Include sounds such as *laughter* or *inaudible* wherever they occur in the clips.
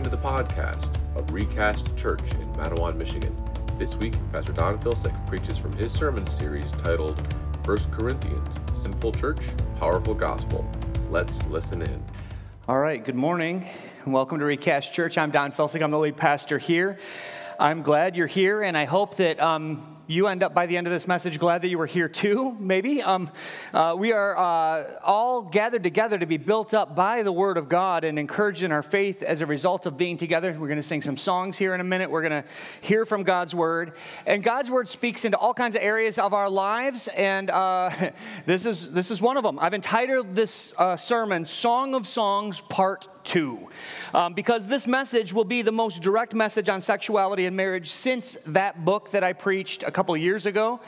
Listening to the podcast of Recast Church in Mattawan, Michigan. This week, Pastor Don Filsick preaches from his sermon series titled 1 Corinthians Sinful Church, Powerful Gospel. Let's listen in. All right, good morning welcome to Recast Church. I'm Don Felsick, I'm the lead pastor here. I'm glad you're here, and I hope that um, you end up by the end of this message glad that you were here too, maybe. Um, uh, we are uh, all gathered together to be built up by the Word of God and encouraged in our faith as a result of being together. We're going to sing some songs here in a minute. We're going to hear from God's Word. And God's Word speaks into all kinds of areas of our lives, and uh, *laughs* this, is, this is one of them. I've entitled this uh, sermon Song of Songs Part 2 um, because this message will be the most direct message on sexuality and marriage since that book that I preached a couple years ago.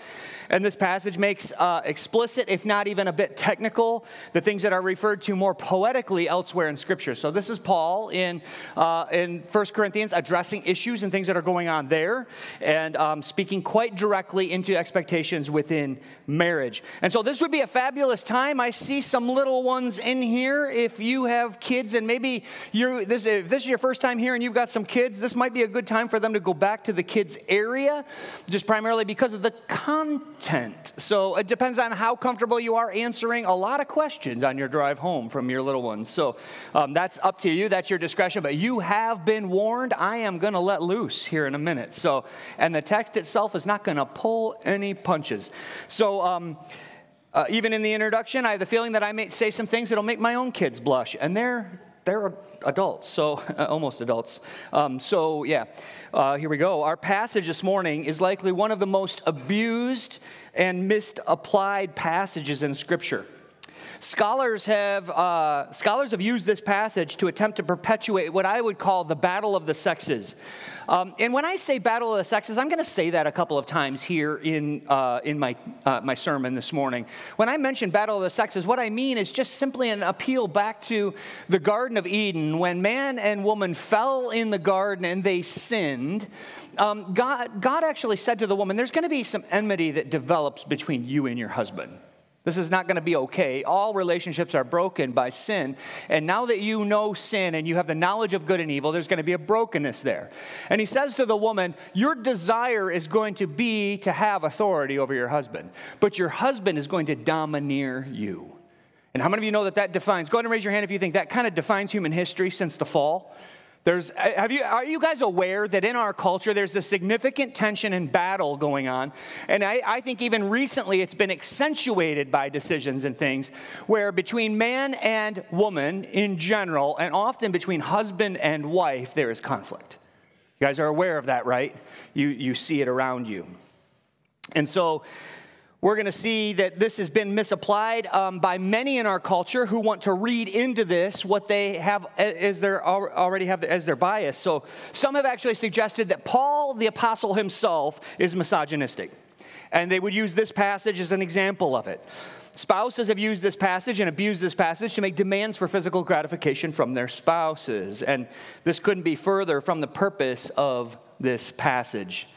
And this passage makes uh, explicit, if not even a bit technical, the things that are referred to more poetically elsewhere in Scripture. So this is Paul in, uh, in 1 Corinthians addressing issues and things that are going on there and um, speaking quite directly into expectations within marriage. And so this would be a fabulous time. I see some little ones in here. If you have kids and maybe you're, this, if this is your first time here and you've got some kids, this might be a good time for them to go back to the kids' area, just primarily because of the content content. So it depends on how comfortable you are answering a lot of questions on your drive home from your little ones. So um, that's up to you. That's your discretion. But you have been warned. I am going to let loose here in a minute. So, and the text itself is not going to pull any punches. So, um, uh, even in the introduction, I have the feeling that I may say some things that'll make my own kids blush, and they're they're adults, so *laughs* almost adults. Um, so, yeah, uh, here we go. Our passage this morning is likely one of the most abused and misapplied passages in Scripture. Scholars have, uh, scholars have used this passage to attempt to perpetuate what I would call the battle of the sexes. Um, and when I say battle of the sexes, I'm going to say that a couple of times here in, uh, in my, uh, my sermon this morning. When I mention battle of the sexes, what I mean is just simply an appeal back to the Garden of Eden when man and woman fell in the garden and they sinned. Um, God, God actually said to the woman, There's going to be some enmity that develops between you and your husband. This is not going to be okay. All relationships are broken by sin. And now that you know sin and you have the knowledge of good and evil, there's going to be a brokenness there. And he says to the woman, Your desire is going to be to have authority over your husband, but your husband is going to domineer you. And how many of you know that that defines? Go ahead and raise your hand if you think that kind of defines human history since the fall. There's, uh, have you, are you guys aware that in our culture there's a significant tension and battle going on? And I, I think even recently it's been accentuated by decisions and things where between man and woman in general, and often between husband and wife, there is conflict. You guys are aware of that, right? You, you see it around you. And so we're going to see that this has been misapplied um, by many in our culture who want to read into this what they have as their already have as their bias. So some have actually suggested that Paul the apostle himself is misogynistic, and they would use this passage as an example of it. Spouses have used this passage and abused this passage to make demands for physical gratification from their spouses, and this couldn't be further from the purpose of this passage.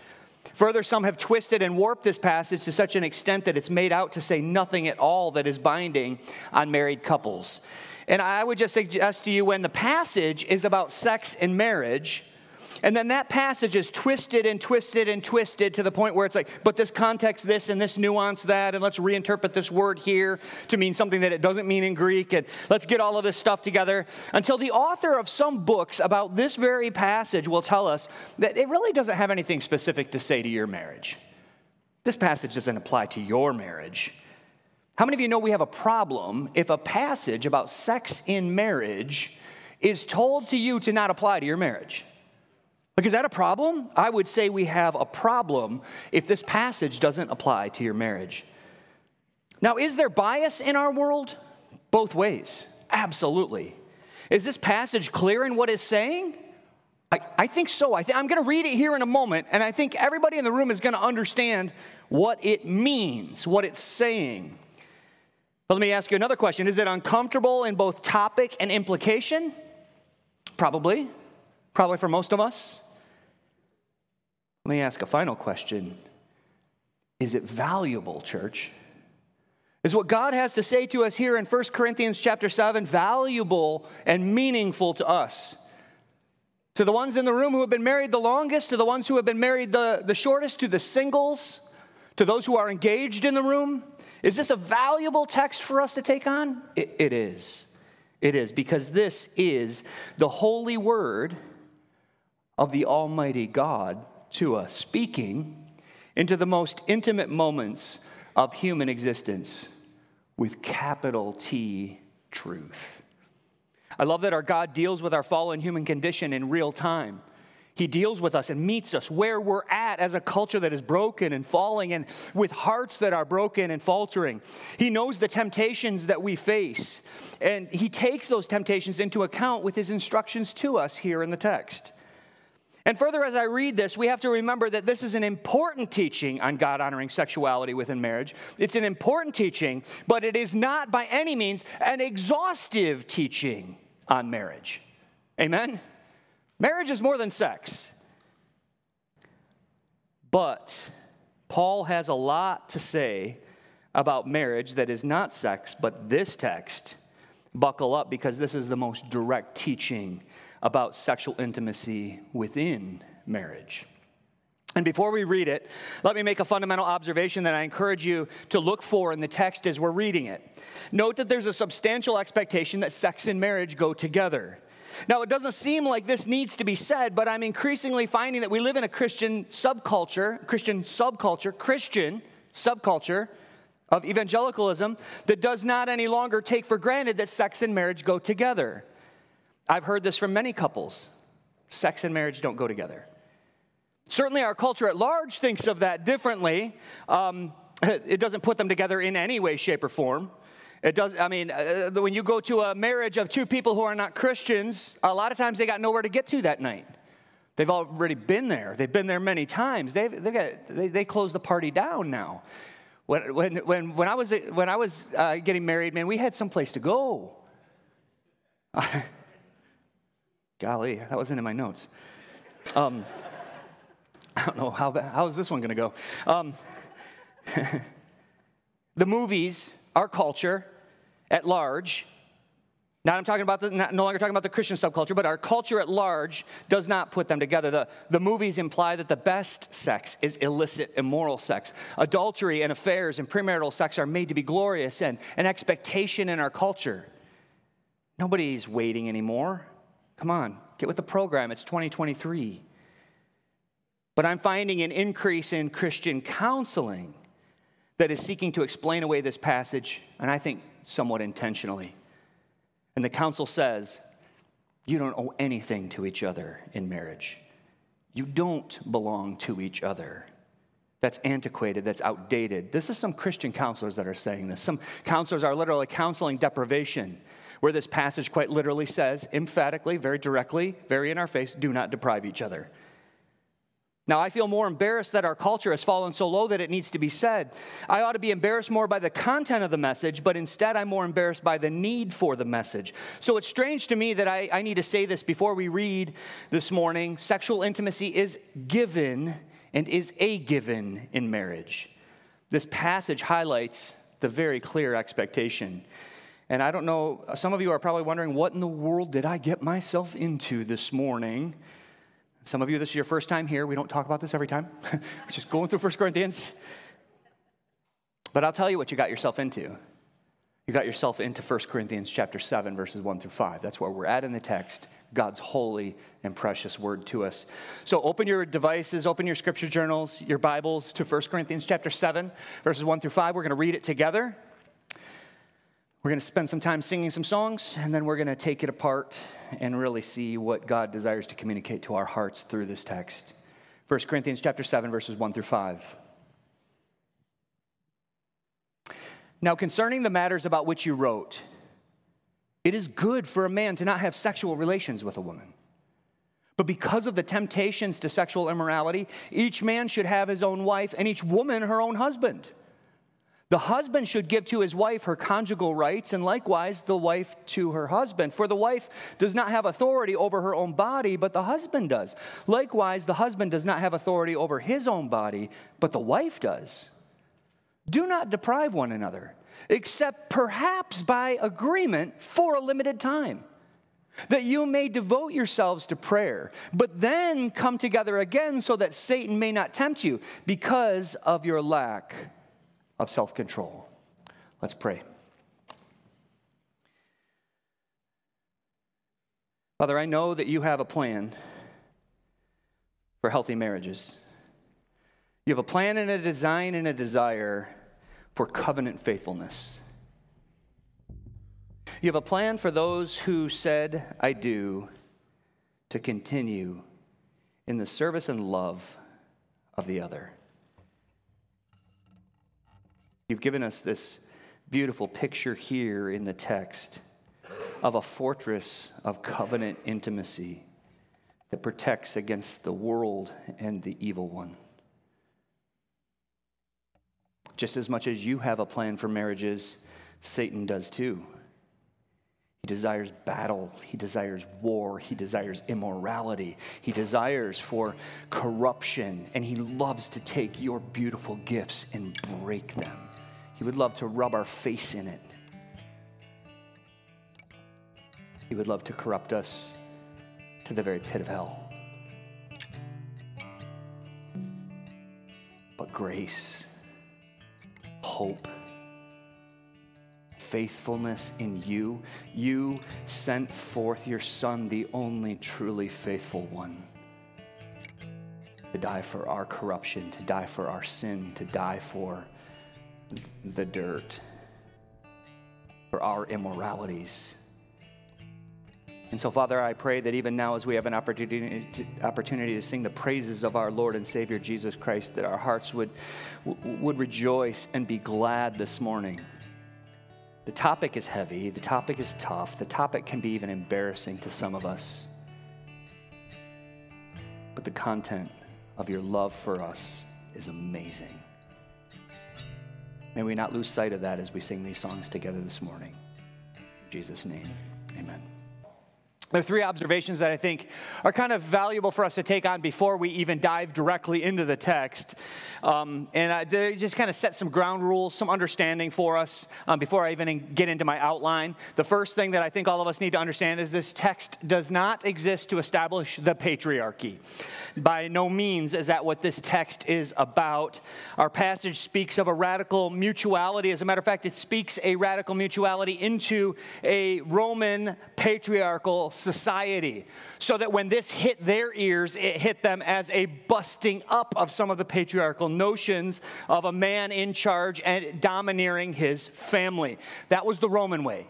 Further, some have twisted and warped this passage to such an extent that it's made out to say nothing at all that is binding on married couples. And I would just suggest to you when the passage is about sex and marriage, and then that passage is twisted and twisted and twisted to the point where it's like, but this context this and this nuance that, and let's reinterpret this word here to mean something that it doesn't mean in Greek, and let's get all of this stuff together until the author of some books about this very passage will tell us that it really doesn't have anything specific to say to your marriage. This passage doesn't apply to your marriage. How many of you know we have a problem if a passage about sex in marriage is told to you to not apply to your marriage? Like, is that a problem? I would say we have a problem if this passage doesn't apply to your marriage. Now, is there bias in our world? Both ways. Absolutely. Is this passage clear in what it's saying? I, I think so. I th- I'm going to read it here in a moment, and I think everybody in the room is going to understand what it means, what it's saying. But let me ask you another question Is it uncomfortable in both topic and implication? Probably. Probably for most of us. Let me ask a final question Is it valuable, church? Is what God has to say to us here in 1 Corinthians chapter 7 valuable and meaningful to us? To the ones in the room who have been married the longest, to the ones who have been married the, the shortest, to the singles, to those who are engaged in the room, is this a valuable text for us to take on? it, it is. It is, because this is the holy word of the Almighty God to us, speaking into the most intimate moments of human existence with capital T truth. I love that our God deals with our fallen human condition in real time. He deals with us and meets us where we're at as a culture that is broken and falling and with hearts that are broken and faltering. He knows the temptations that we face, and He takes those temptations into account with His instructions to us here in the text. And further, as I read this, we have to remember that this is an important teaching on God honoring sexuality within marriage. It's an important teaching, but it is not by any means an exhaustive teaching on marriage. Amen? Marriage is more than sex. But Paul has a lot to say about marriage that is not sex, but this text, buckle up because this is the most direct teaching about sexual intimacy within marriage. And before we read it, let me make a fundamental observation that I encourage you to look for in the text as we're reading it. Note that there's a substantial expectation that sex and marriage go together. Now, it doesn't seem like this needs to be said, but I'm increasingly finding that we live in a Christian subculture, Christian subculture, Christian subculture of evangelicalism that does not any longer take for granted that sex and marriage go together. I've heard this from many couples sex and marriage don't go together. Certainly, our culture at large thinks of that differently. Um, *laughs* it doesn't put them together in any way, shape, or form. It does, I mean, uh, when you go to a marriage of two people who are not Christians, a lot of times they got nowhere to get to that night. They've already been there. They've been there many times. They've, they, got, they, they closed the party down now. When, when, when, when I was, when I was uh, getting married, man, we had some place to go. *laughs* Golly, that wasn't in my notes. Um, *laughs* I don't know how, how is this one going to go. Um, *laughs* the movies, our culture at large, now I'm talking about the, not, no longer talking about the Christian subculture, but our culture at large does not put them together. The, the movies imply that the best sex is illicit, immoral sex. Adultery and affairs and premarital sex are made to be glorious and an expectation in our culture. Nobody's waiting anymore. Come on, get with the program. It's 2023. But I'm finding an increase in Christian counseling that is seeking to explain away this passage, and I think somewhat intentionally. And the counsel says, You don't owe anything to each other in marriage. You don't belong to each other. That's antiquated, that's outdated. This is some Christian counselors that are saying this. Some counselors are literally counseling deprivation where this passage quite literally says, emphatically, very directly, very in our face, do not deprive each other. Now, I feel more embarrassed that our culture has fallen so low that it needs to be said. I ought to be embarrassed more by the content of the message, but instead I'm more embarrassed by the need for the message. So it's strange to me that I, I need to say this before we read this morning. Sexual intimacy is given and is a given in marriage. This passage highlights the very clear expectation and I don't know, some of you are probably wondering, what in the world did I get myself into this morning? Some of you, this is your first time here. We don't talk about this every time. *laughs* We're just going through 1 Corinthians. But I'll tell you what you got yourself into. You got yourself into 1 Corinthians chapter 7, verses 1 through 5. That's where we're at in the text, God's holy and precious word to us. So open your devices, open your scripture journals, your Bibles to 1 Corinthians chapter 7, verses 1 through 5. We're going to read it together. We're going to spend some time singing some songs, and then we're going to take it apart and really see what God desires to communicate to our hearts through this text. 1 Corinthians chapter 7, verses 1 through 5. Now, concerning the matters about which you wrote, it is good for a man to not have sexual relations with a woman. But because of the temptations to sexual immorality, each man should have his own wife, and each woman her own husband. The husband should give to his wife her conjugal rights, and likewise the wife to her husband. For the wife does not have authority over her own body, but the husband does. Likewise, the husband does not have authority over his own body, but the wife does. Do not deprive one another, except perhaps by agreement for a limited time that you may devote yourselves to prayer, but then come together again so that Satan may not tempt you because of your lack of self control. Let's pray. Father, I know that you have a plan for healthy marriages. You have a plan and a design and a desire for covenant faithfulness. You have a plan for those who said, I do, to continue in the service and love of the other. You've given us this beautiful picture here in the text of a fortress of covenant intimacy that protects against the world and the evil one. Just as much as you have a plan for marriages, Satan does too. He desires battle. He desires war. He desires immorality. He desires for corruption. And he loves to take your beautiful gifts and break them. He would love to rub our face in it. He would love to corrupt us to the very pit of hell. But grace, hope, faithfulness in you, you sent forth your Son, the only truly faithful one, to die for our corruption, to die for our sin, to die for the dirt, for our immoralities. And so, Father, I pray that even now, as we have an opportunity to, opportunity to sing the praises of our Lord and Savior Jesus Christ, that our hearts would, would rejoice and be glad this morning. The topic is heavy, the topic is tough, the topic can be even embarrassing to some of us. But the content of your love for us is amazing. May we not lose sight of that as we sing these songs together this morning. In Jesus' name, amen. There are three observations that I think are kind of valuable for us to take on before we even dive directly into the text. Um, and I, they just kind of set some ground rules, some understanding for us um, before I even get into my outline. The first thing that I think all of us need to understand is this text does not exist to establish the patriarchy. By no means is that what this text is about. Our passage speaks of a radical mutuality. As a matter of fact, it speaks a radical mutuality into a Roman patriarchal society. So that when this hit their ears, it hit them as a busting up of some of the patriarchal notions of a man in charge and domineering his family. That was the Roman way.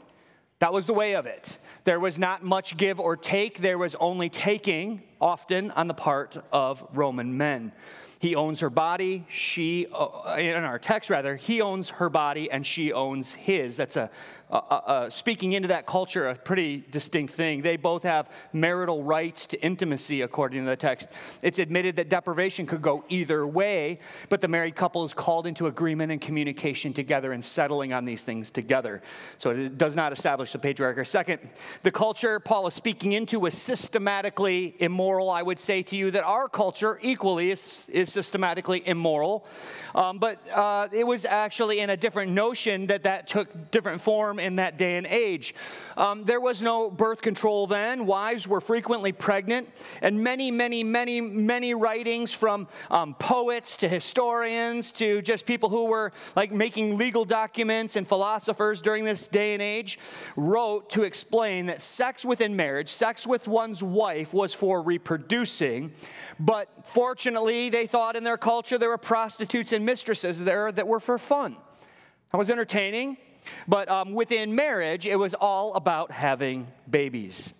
That was the way of it. There was not much give or take, there was only taking, often on the part of Roman men. He owns her body, she, uh, in our text rather, he owns her body and she owns his. That's a, uh, uh, speaking into that culture, a pretty distinct thing. They both have marital rights to intimacy, according to the text. It's admitted that deprivation could go either way, but the married couple is called into agreement and communication together and settling on these things together. So it does not establish the patriarchy. Second, the culture Paul is speaking into was systematically immoral. I would say to you that our culture equally is, is systematically immoral, um, but uh, it was actually in a different notion that that took different form norm in that day and age. Um, there was no birth control then. Wives were frequently pregnant, and many, many, many, many writings from um, poets to historians to just people who were like making legal documents and philosophers during this day and age wrote to explain that sex within marriage, sex with one's wife, was for reproducing. But fortunately, they thought in their culture there were prostitutes and mistresses there that were for fun. That was entertaining. But um, within marriage, it was all about having babies.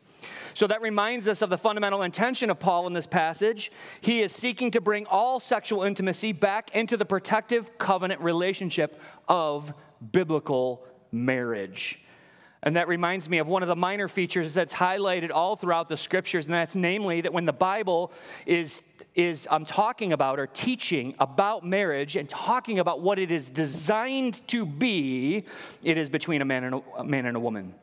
So that reminds us of the fundamental intention of Paul in this passage. He is seeking to bring all sexual intimacy back into the protective covenant relationship of biblical marriage. And that reminds me of one of the minor features that's highlighted all throughout the scriptures, and that's namely that when the Bible is is I'm talking about or teaching about marriage and talking about what it is designed to be, it is between a man and a, a man and a woman.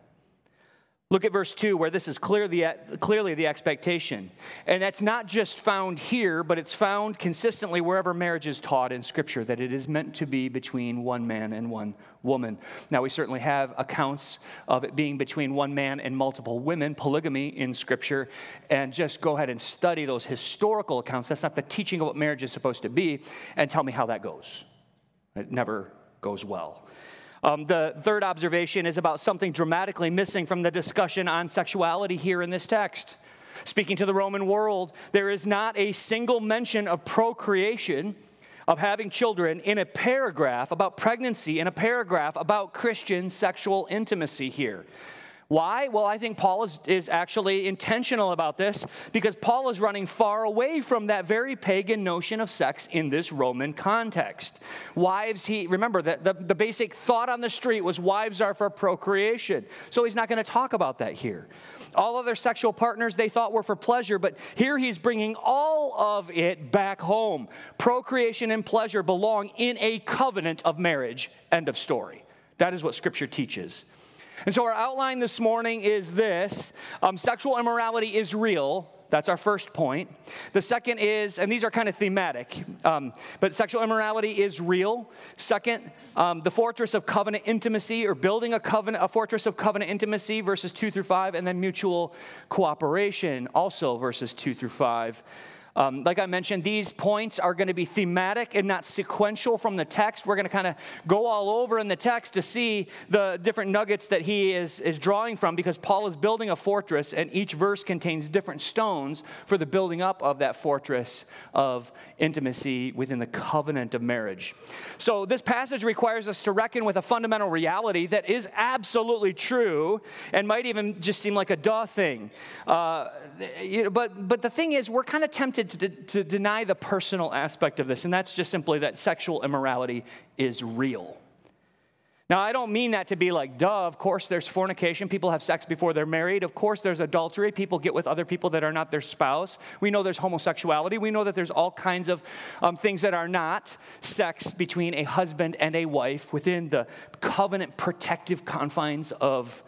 Look at verse 2, where this is clearly, clearly the expectation. And that's not just found here, but it's found consistently wherever marriage is taught in Scripture, that it is meant to be between one man and one woman. Now, we certainly have accounts of it being between one man and multiple women, polygamy in Scripture, and just go ahead and study those historical accounts. That's not the teaching of what marriage is supposed to be, and tell me how that goes. It never goes well. Um, the third observation is about something dramatically missing from the discussion on sexuality here in this text. Speaking to the Roman world, there is not a single mention of procreation, of having children, in a paragraph about pregnancy, in a paragraph about Christian sexual intimacy here. Why? Well, I think Paul is, is actually intentional about this because Paul is running far away from that very pagan notion of sex in this Roman context. Wives, he, remember that the, the basic thought on the street was wives are for procreation. So he's not going to talk about that here. All other sexual partners they thought were for pleasure, but here he's bringing all of it back home. Procreation and pleasure belong in a covenant of marriage. End of story. That is what Scripture teaches. And so, our outline this morning is this um, sexual immorality is real. That's our first point. The second is, and these are kind of thematic, um, but sexual immorality is real. Second, um, the fortress of covenant intimacy, or building a covenant, a fortress of covenant intimacy, verses two through five, and then mutual cooperation, also verses two through five. Um, like I mentioned, these points are going to be thematic and not sequential from the text. We're going to kind of go all over in the text to see the different nuggets that he is, is drawing from because Paul is building a fortress, and each verse contains different stones for the building up of that fortress of intimacy within the covenant of marriage. So, this passage requires us to reckon with a fundamental reality that is absolutely true and might even just seem like a duh thing. Uh, you know, but, but the thing is, we're kind of tempted to, to deny the personal aspect of this, and that's just simply that sexual immorality is real. Now, I don't mean that to be like, duh, of course there's fornication. People have sex before they're married. Of course there's adultery. People get with other people that are not their spouse. We know there's homosexuality. We know that there's all kinds of um, things that are not sex between a husband and a wife within the covenant protective confines of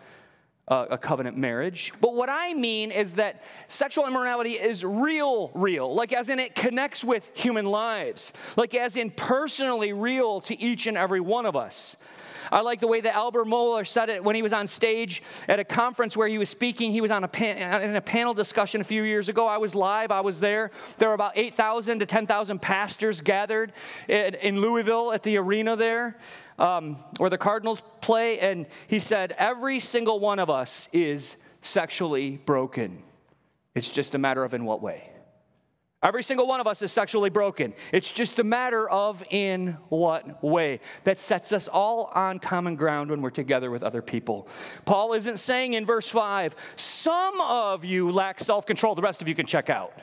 a covenant marriage. But what I mean is that sexual immorality is real, real, like as in it connects with human lives, like as in personally real to each and every one of us. I like the way that Albert Mohler said it when he was on stage at a conference where he was speaking. He was on a pan- in a panel discussion a few years ago. I was live, I was there. There were about 8,000 to 10,000 pastors gathered in Louisville at the arena there um, where the Cardinals play, and he said, Every single one of us is sexually broken. It's just a matter of in what way. Every single one of us is sexually broken. It's just a matter of in what way. That sets us all on common ground when we're together with other people. Paul isn't saying in verse 5, some of you lack self control, the rest of you can check out.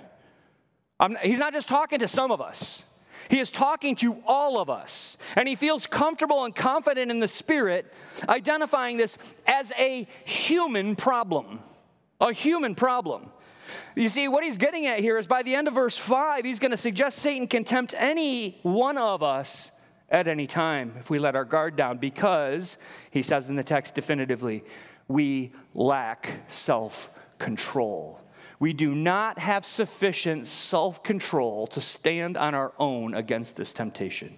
I'm, he's not just talking to some of us. He is talking to all of us, and he feels comfortable and confident in the Spirit, identifying this as a human problem. A human problem. You see, what he's getting at here is by the end of verse 5, he's going to suggest Satan can tempt any one of us at any time if we let our guard down, because, he says in the text definitively, we lack self control we do not have sufficient self control to stand on our own against this temptation.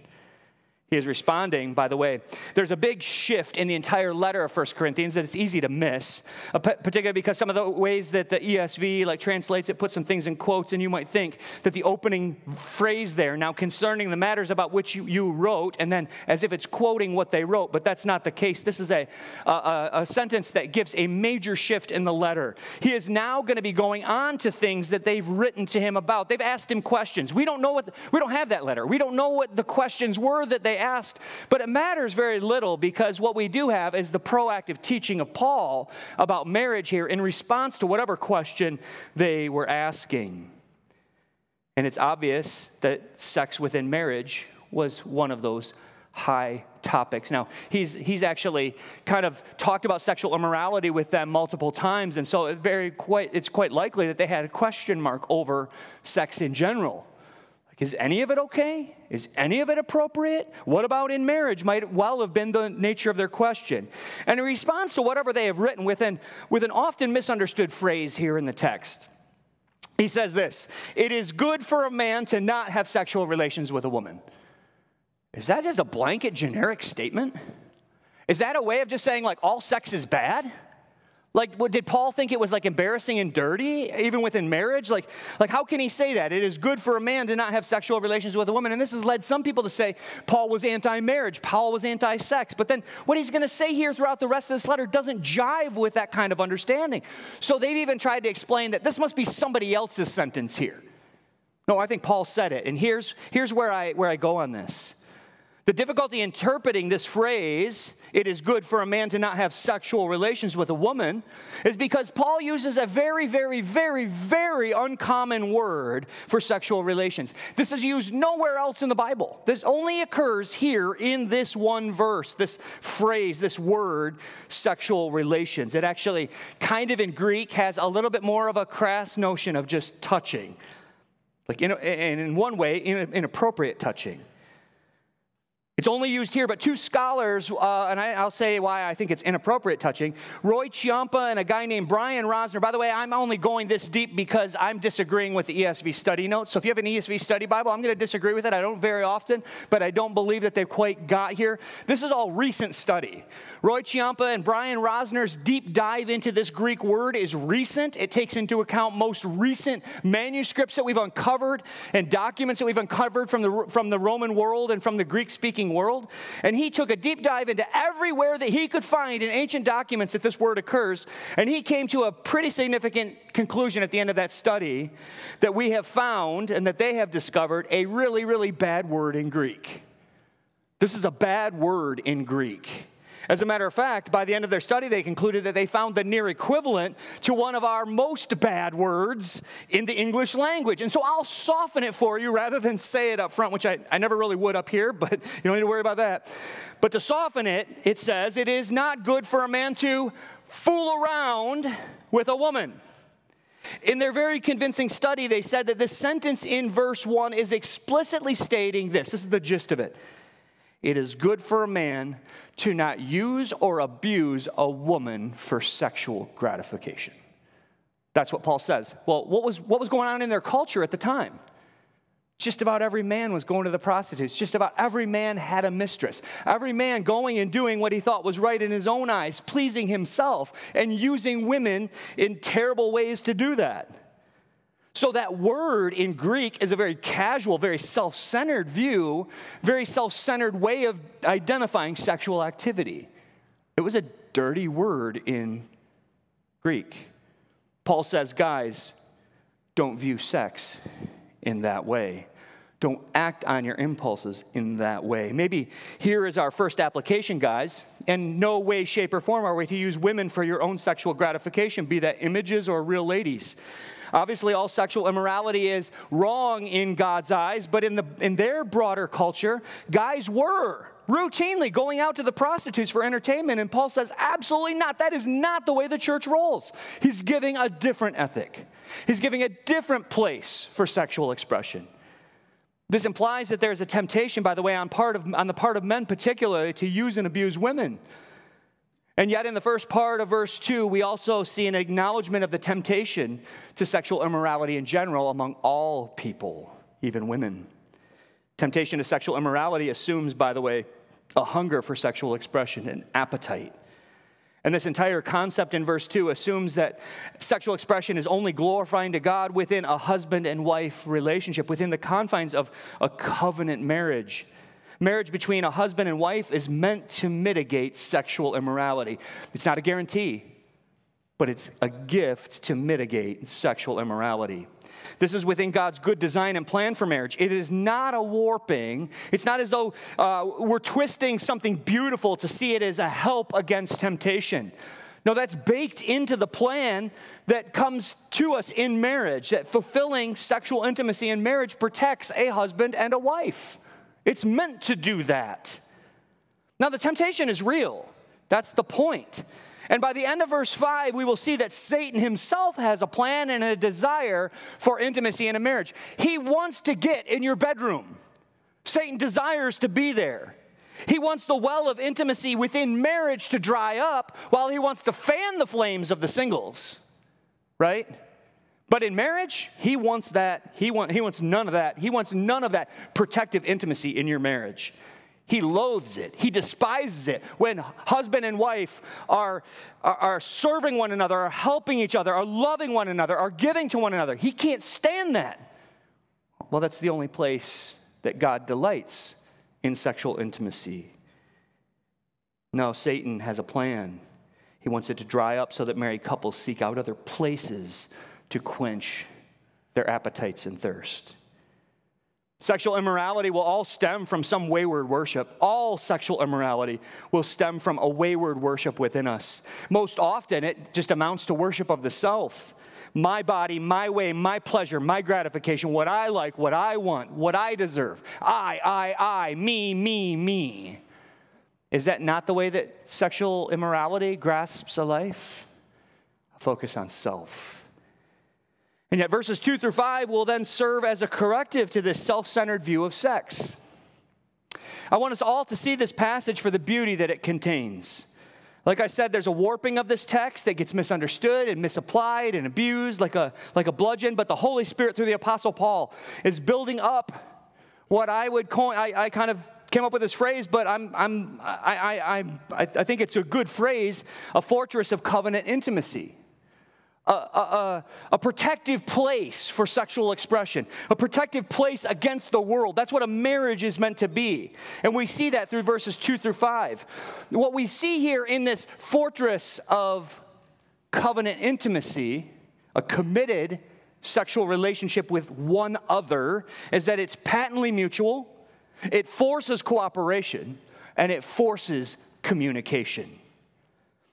He is responding, by the way. There's a big shift in the entire letter of 1 Corinthians that it's easy to miss, uh, particularly because some of the ways that the ESV like translates it puts some things in quotes, and you might think that the opening phrase there, now concerning the matters about which you, you wrote, and then as if it's quoting what they wrote, but that's not the case. This is a, a, a sentence that gives a major shift in the letter. He is now going to be going on to things that they've written to him about. They've asked him questions. We don't know what, we don't have that letter. We don't know what the questions were that they asked, but it matters very little because what we do have is the proactive teaching of Paul about marriage here in response to whatever question they were asking. And it's obvious that sex within marriage was one of those high topics. Now, he's, he's actually kind of talked about sexual immorality with them multiple times, and so it very quite, it's quite likely that they had a question mark over sex in general. Is any of it okay? Is any of it appropriate? What about in marriage? Might well have been the nature of their question. And in response to whatever they have written with an, with an often misunderstood phrase here in the text, he says this It is good for a man to not have sexual relations with a woman. Is that just a blanket generic statement? Is that a way of just saying, like, all sex is bad? Like, what, did Paul think it was like embarrassing and dirty, even within marriage? Like, like, how can he say that? It is good for a man to not have sexual relations with a woman. And this has led some people to say Paul was anti marriage, Paul was anti sex. But then what he's going to say here throughout the rest of this letter doesn't jive with that kind of understanding. So they've even tried to explain that this must be somebody else's sentence here. No, I think Paul said it. And here's, here's where, I, where I go on this. The difficulty interpreting this phrase, it is good for a man to not have sexual relations with a woman, is because Paul uses a very, very, very, very uncommon word for sexual relations. This is used nowhere else in the Bible. This only occurs here in this one verse, this phrase, this word, sexual relations. It actually, kind of in Greek, has a little bit more of a crass notion of just touching. Like, in, and in one way, inappropriate touching. It's only used here, but two scholars, uh, and I, will say why I think it's inappropriate touching. Roy Ciampa and a guy named Brian Rosner. By the way, I'm only going this deep because I'm disagreeing with the ESV study notes. So if you have an ESV study Bible, I'm going to disagree with it. I don't very often, but I don't believe that they've quite got here. This is all recent study. Roy Ciampa and Brian Rosner's deep dive into this Greek word is recent. It takes into account most recent manuscripts that we've uncovered and documents that we've uncovered from the, from the Roman world and from the Greek speaking world. And he took a deep dive into everywhere that he could find in ancient documents that this word occurs. And he came to a pretty significant conclusion at the end of that study that we have found and that they have discovered a really, really bad word in Greek. This is a bad word in Greek. As a matter of fact, by the end of their study, they concluded that they found the near equivalent to one of our most bad words in the English language. And so I'll soften it for you rather than say it up front, which I, I never really would up here, *laughs* but you don't need to worry about that. But to soften it, it says, It is not good for a man to fool around with a woman. In their very convincing study, they said that this sentence in verse 1 is explicitly stating this. This is the gist of it. It is good for a man to not use or abuse a woman for sexual gratification. That's what Paul says. Well, what was, what was going on in their culture at the time? Just about every man was going to the prostitutes. Just about every man had a mistress. Every man going and doing what he thought was right in his own eyes, pleasing himself, and using women in terrible ways to do that. So, that word in Greek is a very casual, very self centered view, very self centered way of identifying sexual activity. It was a dirty word in Greek. Paul says, guys, don't view sex in that way. Don't act on your impulses in that way. Maybe here is our first application, guys. In no way, shape, or form are we to use women for your own sexual gratification, be that images or real ladies. Obviously, all sexual immorality is wrong in God's eyes, but in, the, in their broader culture, guys were routinely going out to the prostitutes for entertainment. And Paul says, absolutely not. That is not the way the church rolls. He's giving a different ethic, he's giving a different place for sexual expression. This implies that there's a temptation, by the way, on, part of, on the part of men particularly, to use and abuse women. And yet, in the first part of verse 2, we also see an acknowledgement of the temptation to sexual immorality in general among all people, even women. Temptation to sexual immorality assumes, by the way, a hunger for sexual expression, an appetite. And this entire concept in verse 2 assumes that sexual expression is only glorifying to God within a husband and wife relationship, within the confines of a covenant marriage. Marriage between a husband and wife is meant to mitigate sexual immorality. It's not a guarantee, but it's a gift to mitigate sexual immorality. This is within God's good design and plan for marriage. It is not a warping. It's not as though uh, we're twisting something beautiful to see it as a help against temptation. No, that's baked into the plan that comes to us in marriage, that fulfilling sexual intimacy in marriage protects a husband and a wife. It's meant to do that. Now, the temptation is real. That's the point. And by the end of verse 5, we will see that Satan himself has a plan and a desire for intimacy in a marriage. He wants to get in your bedroom. Satan desires to be there. He wants the well of intimacy within marriage to dry up while he wants to fan the flames of the singles, right? But in marriage, he wants that. He, want, he wants none of that. He wants none of that protective intimacy in your marriage. He loathes it. He despises it when husband and wife are, are, are, serving one another, are helping each other, are loving one another, are giving to one another. He can't stand that. Well, that's the only place that God delights in sexual intimacy. No, Satan has a plan. He wants it to dry up so that married couples seek out other places to quench their appetites and thirst. Sexual immorality will all stem from some wayward worship. All sexual immorality will stem from a wayward worship within us. Most often, it just amounts to worship of the self. My body, my way, my pleasure, my gratification, what I like, what I want, what I deserve. I, I, I, me, me, me. Is that not the way that sexual immorality grasps a life? focus on self. And yet, verses 2 through 5 will then serve as a corrective to this self centered view of sex. I want us all to see this passage for the beauty that it contains. Like I said, there's a warping of this text that gets misunderstood and misapplied and abused like a, like a bludgeon, but the Holy Spirit, through the Apostle Paul, is building up what I would call, I, I kind of came up with this phrase, but I'm, I'm, I, I, I, I think it's a good phrase a fortress of covenant intimacy a, a, a, protective place for sexual expression, a protective place against the world. That's what a marriage is meant to be. And we see that through verses two through five. What we see here in this fortress of covenant intimacy, a committed sexual relationship with one other, is that it's patently mutual, it forces cooperation, and it forces communication.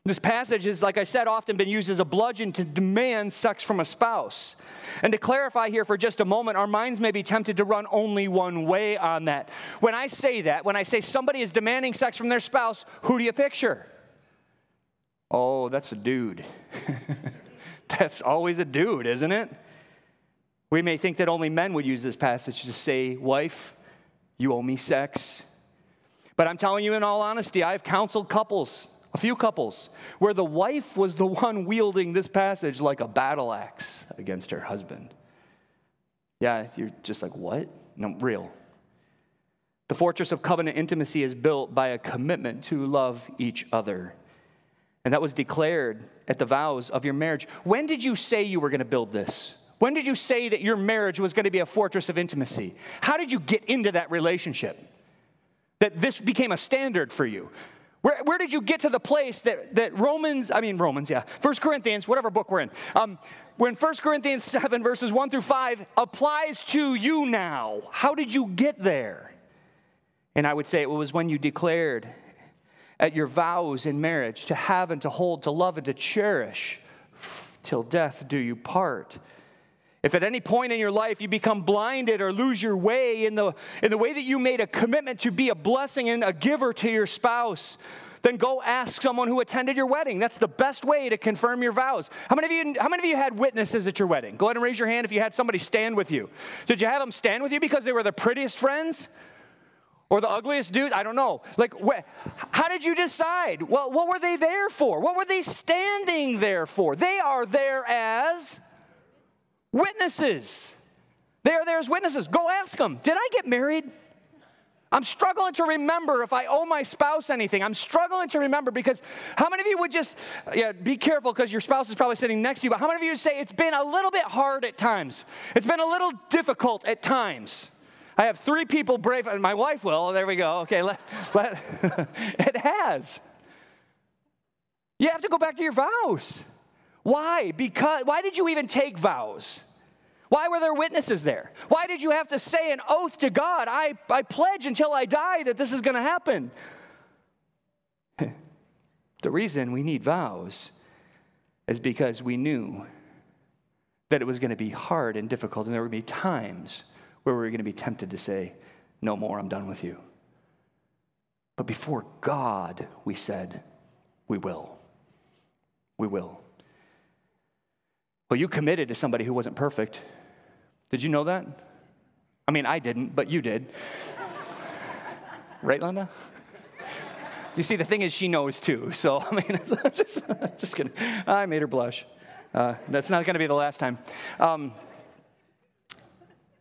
This passage is, like I said, often been used as a bludgeon to demand sex from a spouse. And to clarify here for just a moment, our minds may be tempted to run only one way on that. When I say that, when I say somebody is demanding sex from their spouse, who do you picture? Oh, that's a dude. *laughs* that's always a dude, isn't it? We may think that only men would use this passage to say, Wife, you owe me sex. But I'm telling you in all honesty, I've counseled couples a few couples, where the wife was the one wielding this passage like a battle axe against her husband. Yeah, you're just like, what? No, real. The fortress of covenant intimacy is built by a commitment to love each other. And that was declared at the vows of your marriage. When did you say you were going to build this? When did you say that your marriage was going to be a fortress of intimacy? How did you get into that relationship? That this became a standard for you? Where, where did you get to the place that, that Romans, I mean, Romans, yeah, First Corinthians, whatever book we're in, um, when First Corinthians *laughs* 7, verses 1 through 5 applies to you now? How did you get there? And I would say it was when you declared at your vows in marriage to have and to hold, to love and to cherish till death do you part. If at any point in your life you become blinded or lose your way in the, in the way that you made a commitment to be a blessing and a giver to your spouse, then go ask someone who attended your wedding. That's the best way to confirm your vows. How many of you, how many of you had witnesses at your wedding? Go ahead and raise your hand if you had somebody stand with you. Did you have them stand with you because they were the prettiest friends? Or the ugliest dudes? I don't know. Like, wh- how did you decide? Well, what were they there for? What were they standing there for? They are there as Witnesses. They are there as witnesses. Go ask them. Did I get married? I'm struggling to remember if I owe my spouse anything. I'm struggling to remember because how many of you would just, yeah, be careful because your spouse is probably sitting next to you, but how many of you would say it's been a little bit hard at times? It's been a little difficult at times. I have three people brave, and my wife will. There we go. Okay, let, let, *laughs* it has. You have to go back to your vows. Why? Because why did you even take vows? Why were there witnesses there? Why did you have to say an oath to God? I, I pledge until I die that this is going to happen. *laughs* the reason we need vows is because we knew that it was going to be hard and difficult, and there would be times where we were going to be tempted to say, No more, I'm done with you. But before God, we said, We will. we will. Well, you committed to somebody who wasn't perfect. Did you know that? I mean, I didn't, but you did. right, Linda? You see, the thing is, she knows too. So, *laughs* I mean, just, just kidding. I made her blush. Uh, that's not going to be the last time. Um,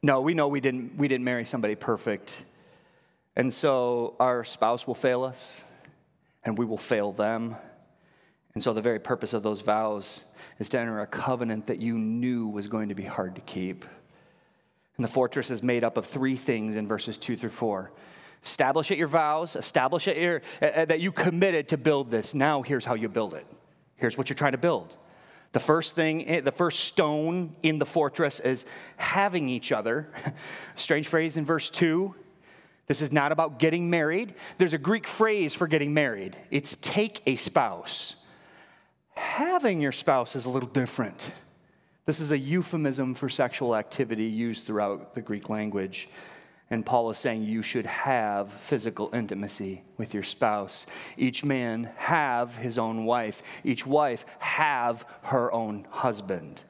no, we know we didn't, we didn't marry somebody perfect. And so our spouse will fail us, and we will fail them. And so the very purpose of those vows is to enter a covenant that you knew was going to be hard to keep. And the fortress is made up of three things in verses two through four. Establish it your vows, establish it your, uh, that you committed to build this. Now, here's how you build it. Here's what you're trying to build. The first thing, eh, the first stone in the fortress is having each other. *laughs* Strange phrase in verse 2. This is not about getting married. There's a Greek phrase for getting married it's take a spouse. Having your spouse is a little different. This is a euphemism for sexual activity used throughout the Greek language. And Paul is saying you should have physical intimacy with your spouse. Each man have his own wife. Each wife have her own husband.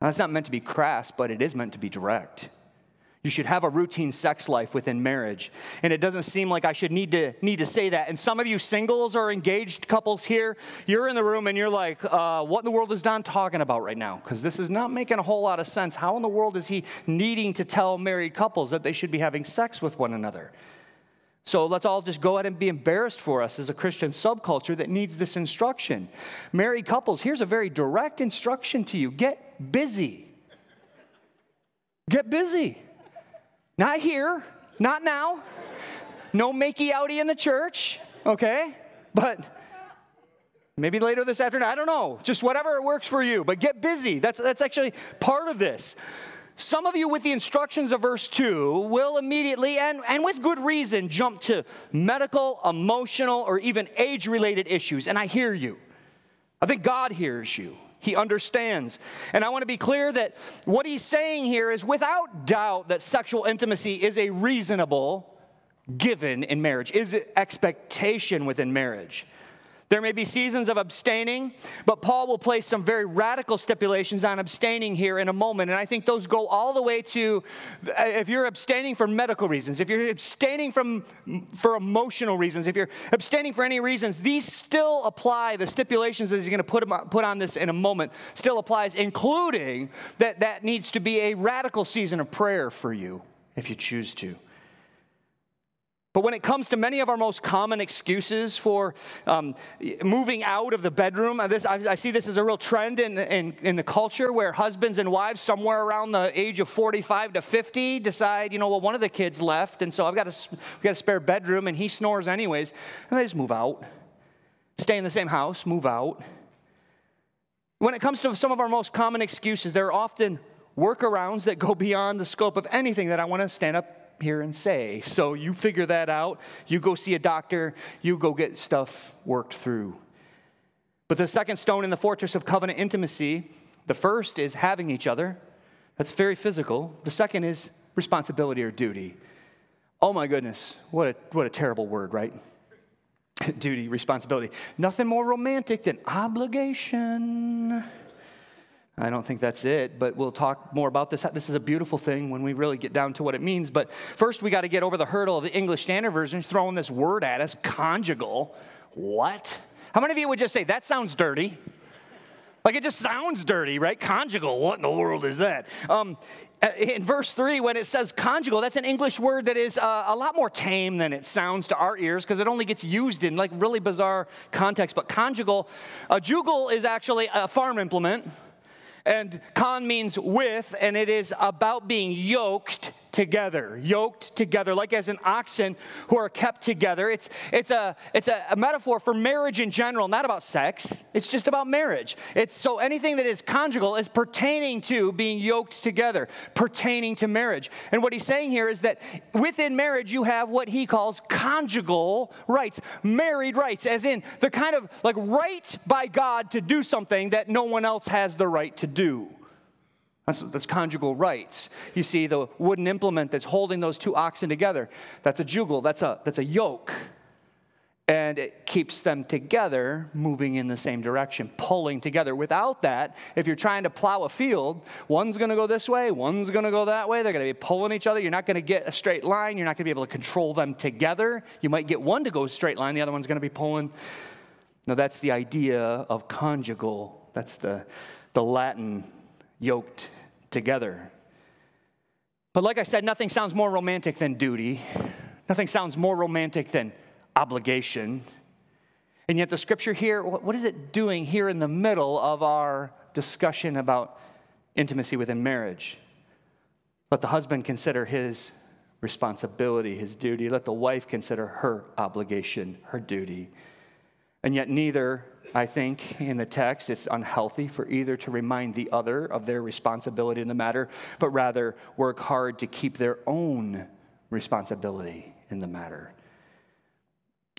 Now, that's not meant to be crass, but it is meant to be direct. You should have a routine sex life within marriage. And it doesn't seem like I should need to, need to say that. And some of you singles or engaged couples here, you're in the room and you're like, uh, what in the world is Don talking about right now? Because this is not making a whole lot of sense. How in the world is he needing to tell married couples that they should be having sex with one another? So let's all just go ahead and be embarrassed for us as a Christian subculture that needs this instruction. Married couples, here's a very direct instruction to you get busy. Get busy. Not here, not now. No makey outy in the church, okay? But maybe later this afternoon, I don't know. Just whatever works for you, but get busy. That's, that's actually part of this. Some of you, with the instructions of verse 2, will immediately, and, and with good reason, jump to medical, emotional, or even age related issues. And I hear you. I think God hears you. He understands. And I want to be clear that what he's saying here is without doubt that sexual intimacy is a reasonable given in marriage, is expectation within marriage. There may be seasons of abstaining, but Paul will place some very radical stipulations on abstaining here in a moment. And I think those go all the way to if you're abstaining for medical reasons, if you're abstaining from for emotional reasons, if you're abstaining for any reasons, these still apply. The stipulations that he's going to put, put on this in a moment still applies, including that that needs to be a radical season of prayer for you if you choose to. But when it comes to many of our most common excuses for um, moving out of the bedroom, uh, this, I, I, see this as a real trend in, in, in, the culture where husbands and wives, somewhere around the age of 45 to 50, decide, you know, well, one of the kids left, and so I've got a, got a spare bedroom, and he snores anyways, and they just move out. Stay in the same house, move out. When it comes to some of our most common excuses, there are often workarounds that go beyond the scope of anything that I want to stand up here and say. So you figure that out. You go see a doctor. You go get stuff worked through. But the second stone in the fortress of covenant intimacy, the first is having each other. That's very physical. The second is responsibility or duty. Oh my goodness, what a, what a terrible word, right? *laughs* duty, responsibility. Nothing more romantic than obligation. I don't think that's it, but we'll talk more about this. This is a beautiful thing when we really get down to what it means. But first, we got to get over the hurdle of the English Standard Version throwing this word at us conjugal. What? How many of you would just say, that sounds dirty? Like it just sounds dirty, right? Conjugal, what in the world is that? Um, uh, in verse 3, when it says conjugal, that's an English word that is uh, a lot more tame than it sounds to our ears because it only gets used in like really bizarre context. But conjugal, a jugal is actually a farm implement and con means with, and it is about being yoked together, yoked together, like as an oxen who are kept together. It's, it's, a, it's a, a, metaphor for marriage in general, not about sex. It's just about marriage. It's so anything that is conjugal is pertaining to being yoked together, pertaining to marriage. And what he's saying here is that within marriage, you have what he calls conjugal rights, married rights, as in the kind of like right by God to do something that no one else has the right to do. That's, that's, conjugal rights. You see the wooden implement that's holding those two oxen together. That's a jugal, that's a, that's a yoke. and it keeps them together moving in the same direction, pulling together. Without that, if you're trying to plow a field, one's going to go this way, one's going to go that way. They're going to be pulling each other. You're not going to get a straight line. You're not going to be able to control them together. You might get one to go straight line, the other one's going to be pulling. Now, that's the idea of conjugal. That's the, the Latin yoked together. But like I said, nothing sounds more romantic than duty. Nothing sounds more romantic than obligation. And yet, the scripture here, what is it doing here in the middle of our discussion about intimacy within marriage? Let the husband consider his responsibility, his duty. Let the wife consider her obligation, her duty. And yet, neither, I think, in the text, it's unhealthy for either to remind the other of their responsibility in the matter, but rather work hard to keep their own responsibility in the matter.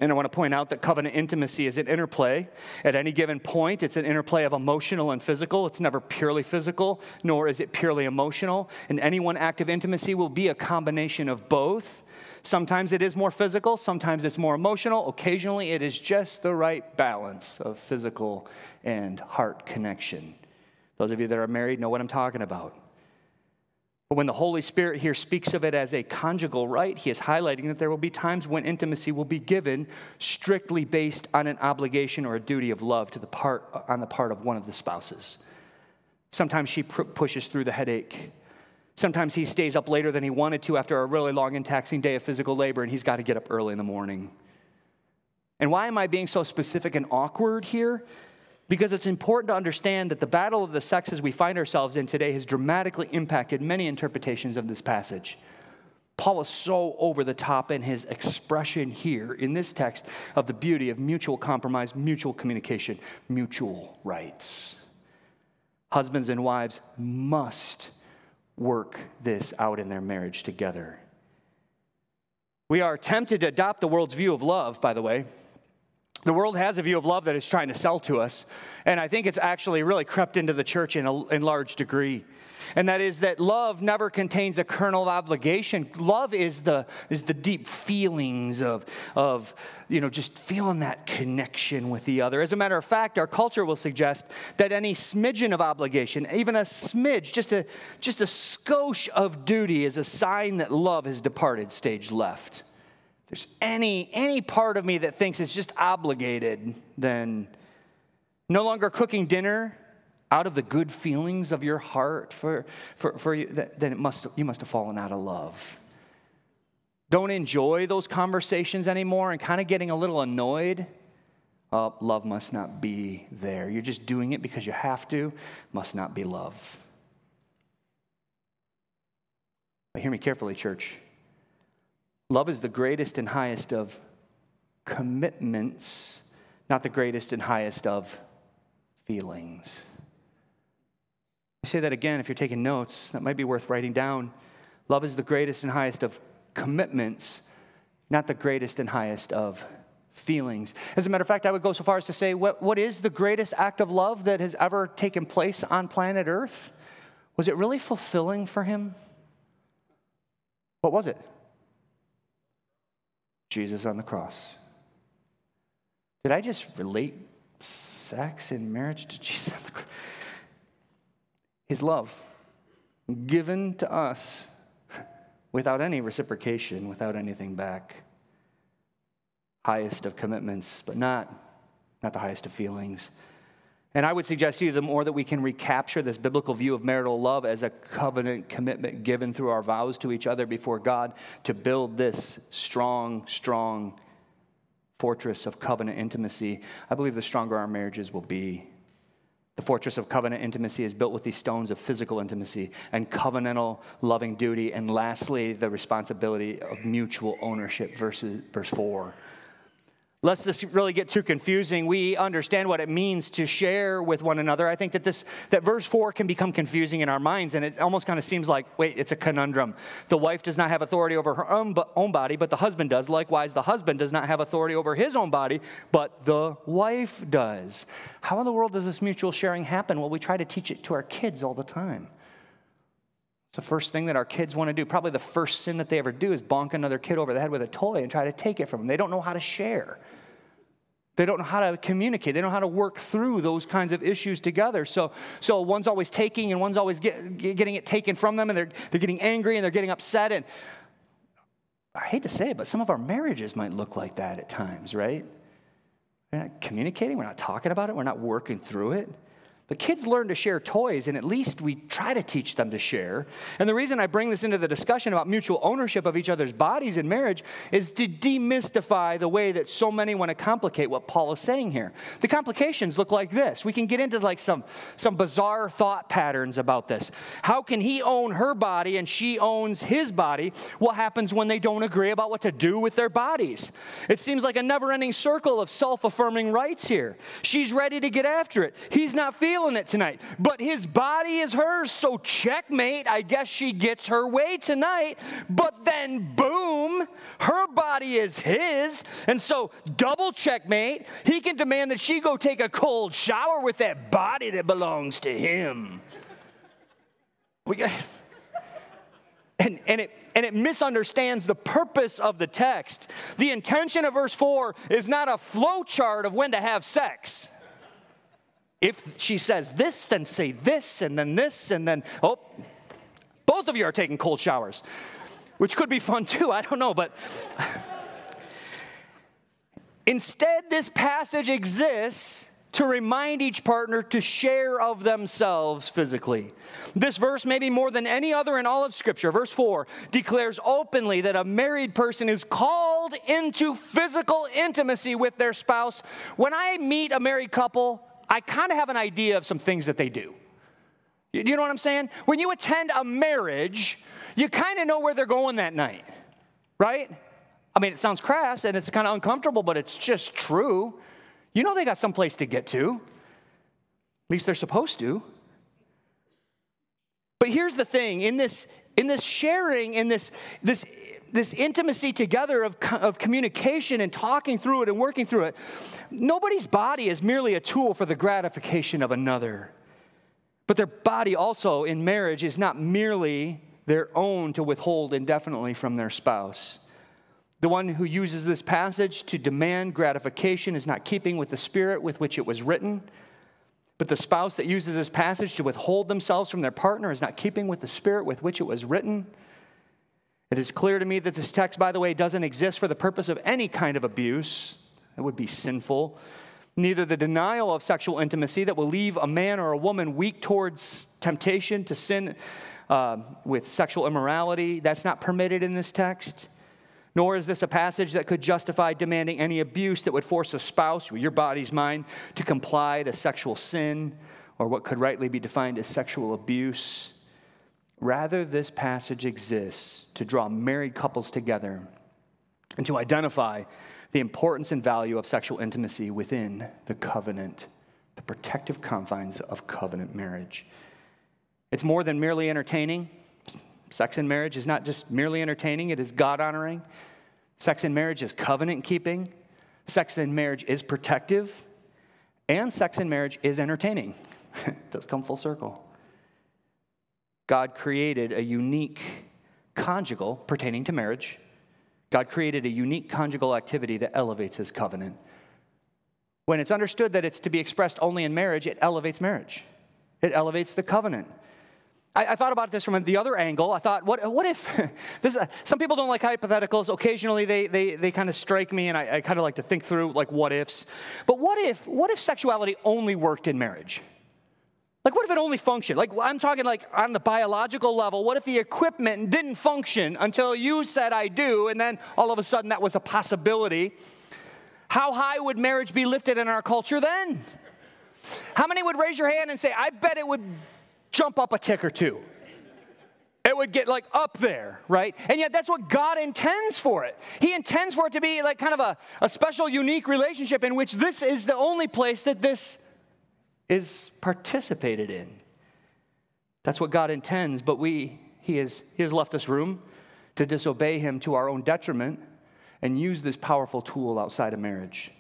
And I want to point out that covenant intimacy is an interplay. At any given point, it's an interplay of emotional and physical. It's never purely physical, nor is it purely emotional. And any one act of intimacy will be a combination of both. Sometimes it is more physical, sometimes it's more emotional. Occasionally, it is just the right balance of physical and heart connection. Those of you that are married know what I'm talking about. But when the Holy Spirit here speaks of it as a conjugal right, he is highlighting that there will be times when intimacy will be given strictly based on an obligation or a duty of love to the part, on the part of one of the spouses. Sometimes she pr- pushes through the headache. Sometimes he stays up later than he wanted to after a really long and taxing day of physical labor, and he's got to get up early in the morning. And why am I being so specific and awkward here? Because it's important to understand that the battle of the sexes we find ourselves in today has dramatically impacted many interpretations of this passage. Paul is so over the top in his expression here in this text of the beauty of mutual compromise, mutual communication, mutual rights. Husbands and wives must work this out in their marriage together. We are tempted to adopt the world's view of love, by the way. The world has a view of love that it's trying to sell to us. And I think it's actually really crept into the church in a in large degree. And that is that love never contains a kernel of obligation. Love is the, is the deep feelings of, of, you know, just feeling that connection with the other. As a matter of fact, our culture will suggest that any smidgen of obligation, even a smidge, just a, just a skosh of duty, is a sign that love has departed stage left there's any, any part of me that thinks it's just obligated, then no longer cooking dinner out of the good feelings of your heart for, for, for you, then it must, you must have fallen out of love. Don't enjoy those conversations anymore and kind of getting a little annoyed. Oh, love must not be there. You're just doing it because you have to, must not be love. But hear me carefully, church. Love is the greatest and highest of commitments, not the greatest and highest of feelings. I say that again if you're taking notes, that might be worth writing down. Love is the greatest and highest of commitments, not the greatest and highest of feelings. As a matter of fact, I would go so far as to say, what, what is the greatest act of love that has ever taken place on planet Earth? Was it really fulfilling for him? What was it? Jesus on the cross. Did I just relate sex and marriage to *laughs* Jesus on the cross? His love given to us without any reciprocation, without anything back. Highest of commitments, but not, not the highest of feelings. And I would suggest to you the more that we can recapture this biblical view of marital love as a covenant commitment given through our vows to each other before God to build this strong, strong fortress of covenant intimacy, I believe the stronger our marriages will be. The fortress of covenant intimacy is built with these stones of physical intimacy and covenantal loving duty. And lastly, the responsibility of mutual ownership, verses, verse 4. Lest this really get too confusing, we understand what it means to share with one another. I think that this that verse 4 can become confusing in our minds, and it almost kind of seems like, wait, it's a conundrum. The wife does not have authority over her own, own body, but the husband does. Likewise, the husband does not have authority over his own body, but the wife does. How in the world does this mutual sharing happen? Well, we try to teach it to our kids all the time. It's the first thing that our kids want to do. Probably the first sin that they ever do is bonk another kid over the head with a toy and try to take it from them. They don't know how to share. They don't know how to communicate. They don't know how to work through those kinds of issues together. So, so one's always taking and one's always get, getting it taken from them, and they're, they're getting angry and they're getting upset. And I hate to say it, but some of our marriages might look like that at times, right? We're not communicating, we're not talking about it, we're not working through it. But kids learn to share toys, and at least we try to teach them to share. And the reason I bring this into the discussion about mutual ownership of each other's bodies in marriage is to demystify the way that so many want to complicate what Paul is saying here. The complications look like this. We can get into like some, some bizarre thought patterns about this. How can he own her body and she owns his body? What happens when they don't agree about what to do with their bodies? It seems like a never ending circle of self affirming rights here. She's ready to get after it. He's not feeling feeling it tonight. But his body is hers, so checkmate. I guess she gets her way tonight. But then, boom, her body is his. And so, double checkmate. He can demand that she go take a cold shower with that body that belongs to him. We got. And, and, it, and it misunderstands the purpose of the text. The intention of verse 4 is not a flow chart of when to have sex. If she says this, then say this, and then this, and then, oh, both of you are taking cold showers, which could be fun too. I don't know, but. Instead, this passage exists to remind each partner to share of themselves physically. This verse, maybe more than any other in all of Scripture, verse 4, declares openly that a married person is called into physical intimacy with their spouse. When I meet a married couple, I kind of have an idea of some things that they do. You, you know what I'm saying? When you attend a marriage, you kind of know where they're going that night, right? I mean, it sounds crass and it's kind of uncomfortable, but it's just true. You know they got some place to get to. At least they're supposed to. But here's the thing in this, in this sharing, in this, this this intimacy together of, of communication and talking through it and working through it, nobody's body is merely a tool for the gratification of another. But their body also in marriage is not merely their own to withhold indefinitely from their spouse. The one who uses this passage to demand gratification is not keeping with the spirit with which it was written. But the spouse that uses this passage to withhold themselves from their partner is not keeping with the spirit with which it was written. It is clear to me that this text, by the way, doesn't exist for the purpose of any kind of abuse. That would be sinful. Neither the denial of sexual intimacy that will leave a man or a woman weak towards temptation to sin uh, with sexual immorality. That's not permitted in this text. Nor is this a passage that could justify demanding any abuse that would force a spouse, your body's mind, to comply to sexual sin or what could rightly be defined as sexual abuse. Rather, this passage exists to draw married couples together and to identify the importance and value of sexual intimacy within the covenant, the protective confines of covenant marriage. It's more than merely entertaining. Sex in marriage is not just merely entertaining, it is God honoring. Sex in marriage is covenant keeping. Sex in marriage is protective. And sex in marriage is entertaining. *laughs* it does come full circle. God created a unique conjugal pertaining to marriage. God created a unique conjugal activity that elevates his covenant. When it's understood that it's to be expressed only in marriage, it elevates marriage, it elevates the covenant. I, I thought about this from the other angle. I thought, what, what if, *laughs* this, uh, some people don't like hypotheticals. Occasionally they, they, they kind of strike me, and I, I kind of like to think through like what ifs. But what if, what if sexuality only worked in marriage? Like, what if it only functioned? Like, I'm talking like on the biological level. What if the equipment didn't function until you said I do, and then all of a sudden that was a possibility? How high would marriage be lifted in our culture then? How many would raise your hand and say, I bet it would jump up a tick or two? It would get like up there, right? And yet that's what God intends for it. He intends for it to be like kind of a, a special, unique relationship in which this is the only place that this is participated in. That's what God intends, but we, he, has, he has left us room to disobey Him to our own detriment and use this powerful tool outside of marriage.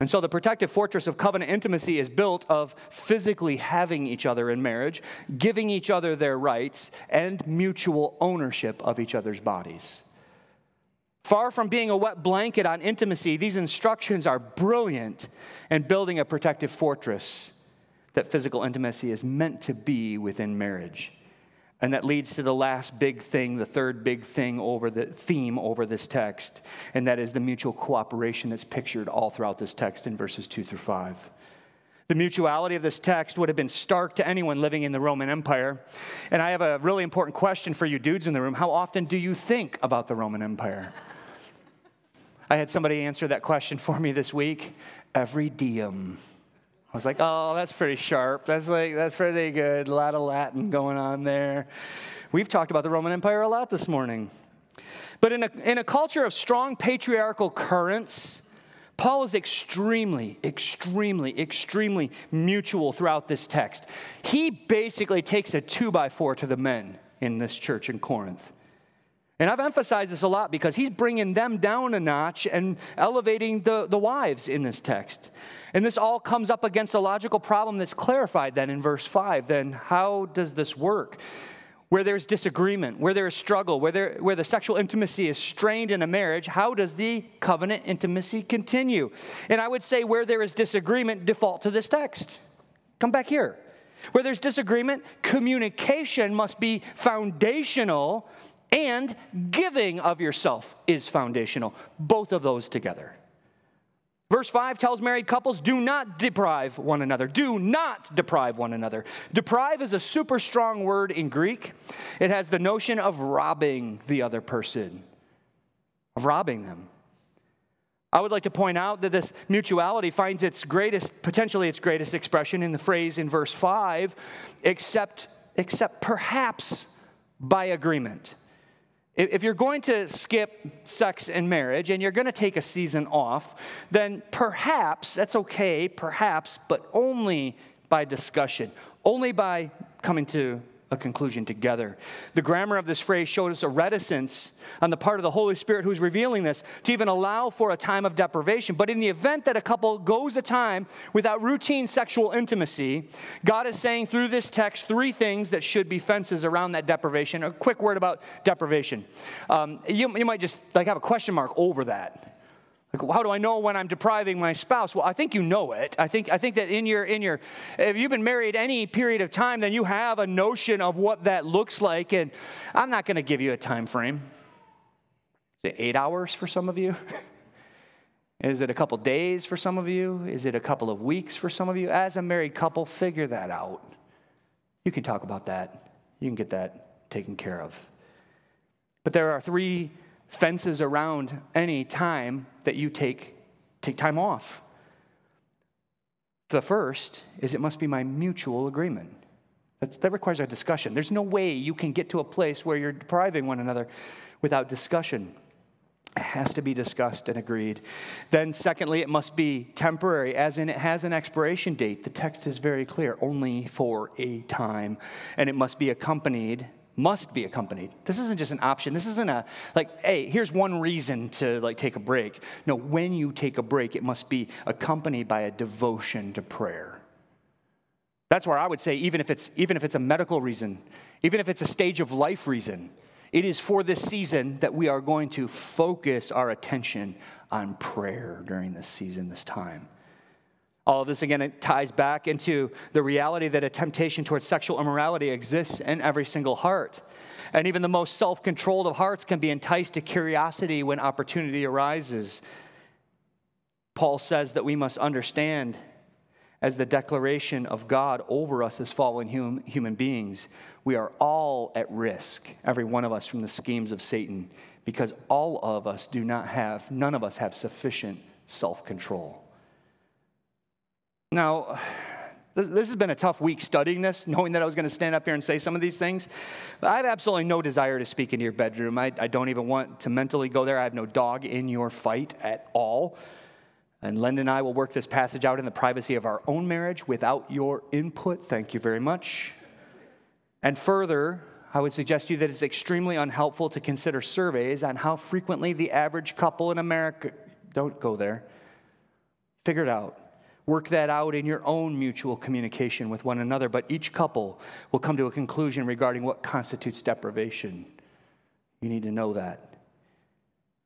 And so the protective fortress of covenant intimacy is built of physically having each other in marriage, giving each other their rights, and mutual ownership of each other's bodies. Far from being a wet blanket on intimacy, these instructions are brilliant in building a protective fortress that physical intimacy is meant to be within marriage. And that leads to the last big thing, the third big thing over the theme over this text, and that is the mutual cooperation that's pictured all throughout this text in verses 2 through 5. The mutuality of this text would have been stark to anyone living in the Roman Empire. And I have a really important question for you dudes in the room. How often do you think about the Roman Empire? I had somebody answer that question for me this week. Every diem. I was like, oh, that's pretty sharp. That's like that's pretty good. A lot of Latin going on there. We've talked about the Roman Empire a lot this morning. But in a, in a culture of strong patriarchal currents, Paul is extremely, extremely, extremely mutual throughout this text. He basically takes a two by four to the men in this church in Corinth. And I've emphasized this a lot because he's bringing them down a notch and elevating the, the wives in this text. And this all comes up against a logical problem that's clarified then in verse 5. Then, how does this work? Where there's disagreement, where there is struggle, where, there, where the sexual intimacy is strained in a marriage, how does the covenant intimacy continue? And I would say where there is disagreement, default to this text. Come back here. Where there's disagreement, communication must be foundational and giving of yourself is foundational. Both of those together. Verse 5 tells married couples do not deprive one another. Do not deprive one another. Deprive is a super strong word in Greek. It has the notion of robbing the other person, of robbing them. I would like to point out that this mutuality finds its greatest, potentially its greatest expression in the phrase in verse 5, except, except perhaps by agreement. If you're going to skip sex and marriage and you're going to take a season off, then perhaps, that's okay, perhaps, but only by discussion, only by coming to a conclusion together. The grammar of this phrase shows us a reticence on the part of the Holy Spirit who's revealing this to even allow for a time of deprivation. But in the event that a couple goes a time without routine sexual intimacy, God is saying through this text three things that should be fences around that deprivation. A quick word about deprivation. Um, you, you might just like have a question mark over that. Like, how do I know when I'm depriving my spouse? Well, I think you know it. I think, I think that in your, in your, if you've been married any period of time, then you have a notion of what that looks like. And I'm not going to give you a time frame. Is it eight hours for some of you? *laughs* Is it a couple days for some of you? Is it a couple of weeks for some of you? As a married couple, figure that out. You can talk about that. You can get that taken care of. But there are three fences around any time that you take, take time off. The first is it must be my mutual agreement. That, that requires a discussion. There's no way you can get to a place where you're depriving one another without discussion. It has to be discussed and agreed. Then, secondly, it must be temporary, as in it has an expiration date. The text is very clear only for a time. And it must be accompanied must be accompanied. This isn't just an option. This isn't a like, hey, here's one reason to like take a break. No, when you take a break, it must be accompanied by a devotion to prayer. That's where I would say, even if it's even if it's a medical reason, even if it's a stage of life reason, it is for this season that we are going to focus our attention on prayer during this season, this time. All of this, again, it ties back into the reality that a temptation towards sexual immorality exists in every single heart. And even the most self controlled of hearts can be enticed to curiosity when opportunity arises. Paul says that we must understand, as the declaration of God over us as fallen hum, human beings, we are all at risk, every one of us, from the schemes of Satan, because all of us do not have, none of us have sufficient self control. Now, this, this, has been a tough week studying this, knowing that I was going to stand up here and say some of these things. But I have absolutely no desire to speak into your bedroom. I, I don't even want to mentally go there. I have no dog in your fight at all. And Len and I will work this passage out in the privacy of our own marriage without your input. Thank you very much. And further, I would suggest to you that it's extremely unhelpful to consider surveys on how frequently the average couple in America, don't go there, figure it out. Work that out in your own mutual communication with one another, but each couple will come to a conclusion regarding what constitutes deprivation. You need to know that.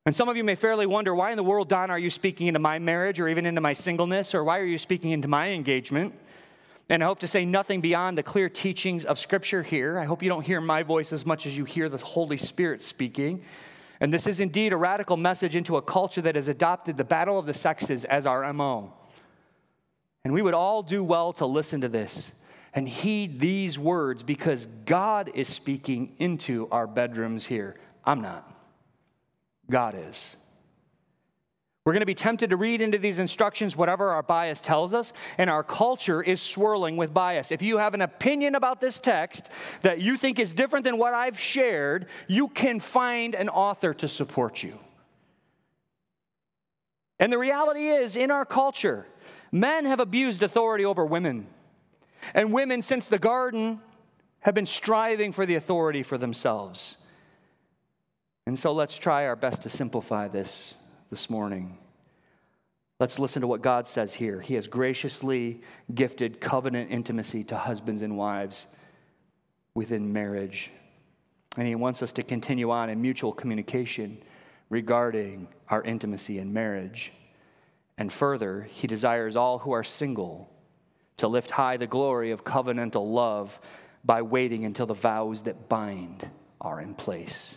And some of you may fairly wonder why in the world, Don, are you speaking into my marriage or even into my singleness, or why are you speaking into my engagement? And I hope to say nothing beyond the clear teachings of Scripture here. I hope you don't hear my voice as much as you hear the Holy Spirit speaking. And this is indeed a radical message into a culture that has adopted the battle of the sexes as our MO. And we would all do well to listen to this and heed these words because God is speaking into our bedrooms here. I'm not. God is. We're going to be tempted to read into these instructions whatever our bias tells us, and our culture is swirling with bias. If you have an opinion about this text that you think is different than what I've shared, you can find an author to support you. And the reality is, in our culture, men have abused authority over women. And women, since the garden, have been striving for the authority for themselves. And so let's try our best to simplify this this morning. Let's listen to what God says here. He has graciously gifted covenant intimacy to husbands and wives within marriage. And He wants us to continue on in mutual communication regarding our intimacy in marriage. And further, He desires all who are single to lift high the glory of covenantal love by waiting until the vows that bind are in place.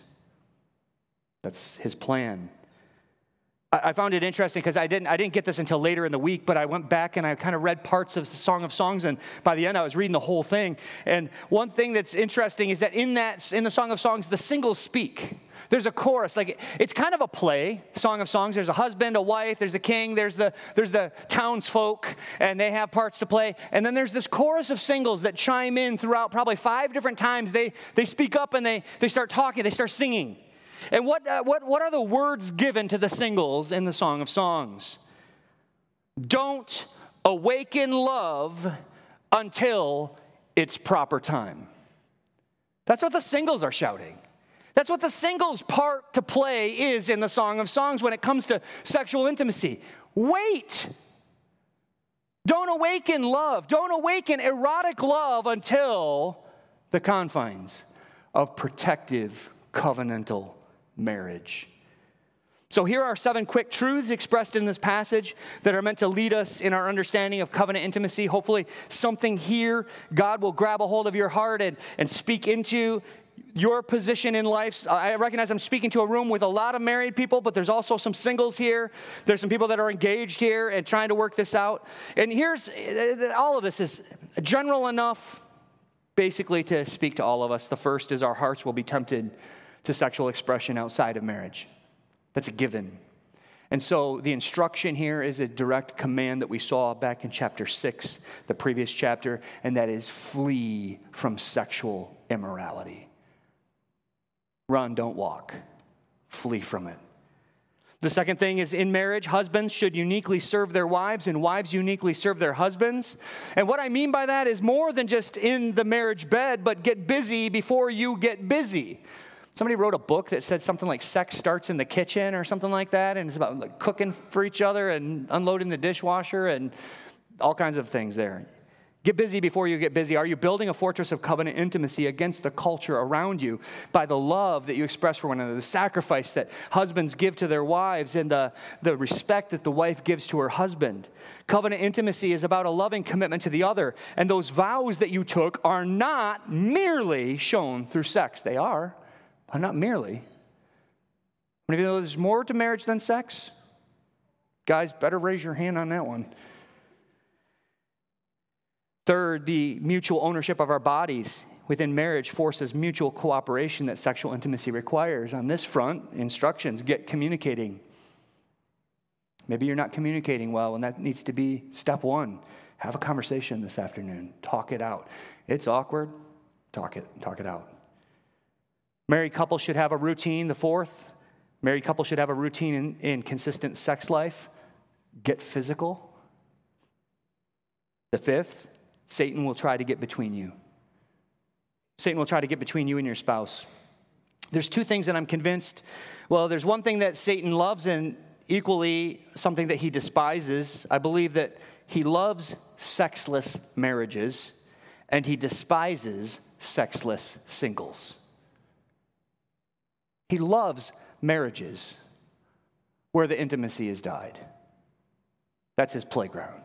That's His plan I found it interesting because I didn't, I didn't get this until later in the week, but I went back and I kind of read parts of the Song of Songs, and by the end I was reading the whole thing. And one thing that's interesting is that in that in the Song of Songs, the singles speak. There's a chorus, like it's kind of a play, Song of Songs. There's a husband, a wife, there's a king, there's the there's the townsfolk, and they have parts to play. And then there's this chorus of singles that chime in throughout probably five different times. They they speak up and they they start talking, they start singing. And what, uh, what, what are the words given to the singles in the Song of Songs? Don't awaken love until it's proper time. That's what the singles are shouting. That's what the singles part to play is in the Song of Songs when it comes to sexual intimacy. Wait. Don't awaken love. Don't awaken erotic love until the confines of protective covenantal marriage. So, here are seven quick truths expressed in this passage that are meant to lead us in our understanding of covenant intimacy. Hopefully, something here, God will grab a hold of your heart and, and speak into your position in life. I recognize I'm speaking to a room with a lot of married people, but there's also some singles here. There's some people that are engaged here and trying to work this out. And here's uh, all of this is general enough, basically, to speak to all of us. The first is our hearts will be tempted to sexual expression outside of marriage. That's a given. And so the instruction here is a direct command that we saw back in chapter 6, the previous chapter, and that is flee from sexual immorality. Run, don't walk. Flee from it. The second thing is in marriage, husbands should uniquely serve their wives and wives uniquely serve their husbands. And what I mean by that is more than just in the marriage bed, but get busy before you get busy. Somebody wrote a book that said something like sex starts in the kitchen or something like that, and it's about like cooking for each other and unloading the dishwasher and all kinds of things there. Get busy before you get busy. Are you building a fortress of covenant intimacy against the culture around you by the love that you express for one another, the sacrifice that husbands give to their wives, and the, the respect that the wife gives to her husband? Covenant intimacy is about a loving commitment to the other, and those vows that you took are not merely shown through sex, they are not merely. But even there's more to marriage than sex, guys, better raise your hand on that one. Third, the mutual ownership of our bodies within marriage forces mutual cooperation that sexual intimacy requires. On this front, instructions get communicating. Maybe you're not communicating well, and that needs to be step one. Have a conversation this afternoon. Talk it out. It's awkward. Talk it, talk it out. Married couples should have a routine. The fourth, married couples should have a routine in, in consistent sex life. Get physical. The fifth, Satan will try to get between you. Satan will try to get between you and your spouse. There's two things that I'm convinced. Well, there's one thing that Satan loves, and equally something that he despises. I believe that he loves sexless marriages, and he despises sexless singles. He loves marriages, where the intimacy has died. That's his playground.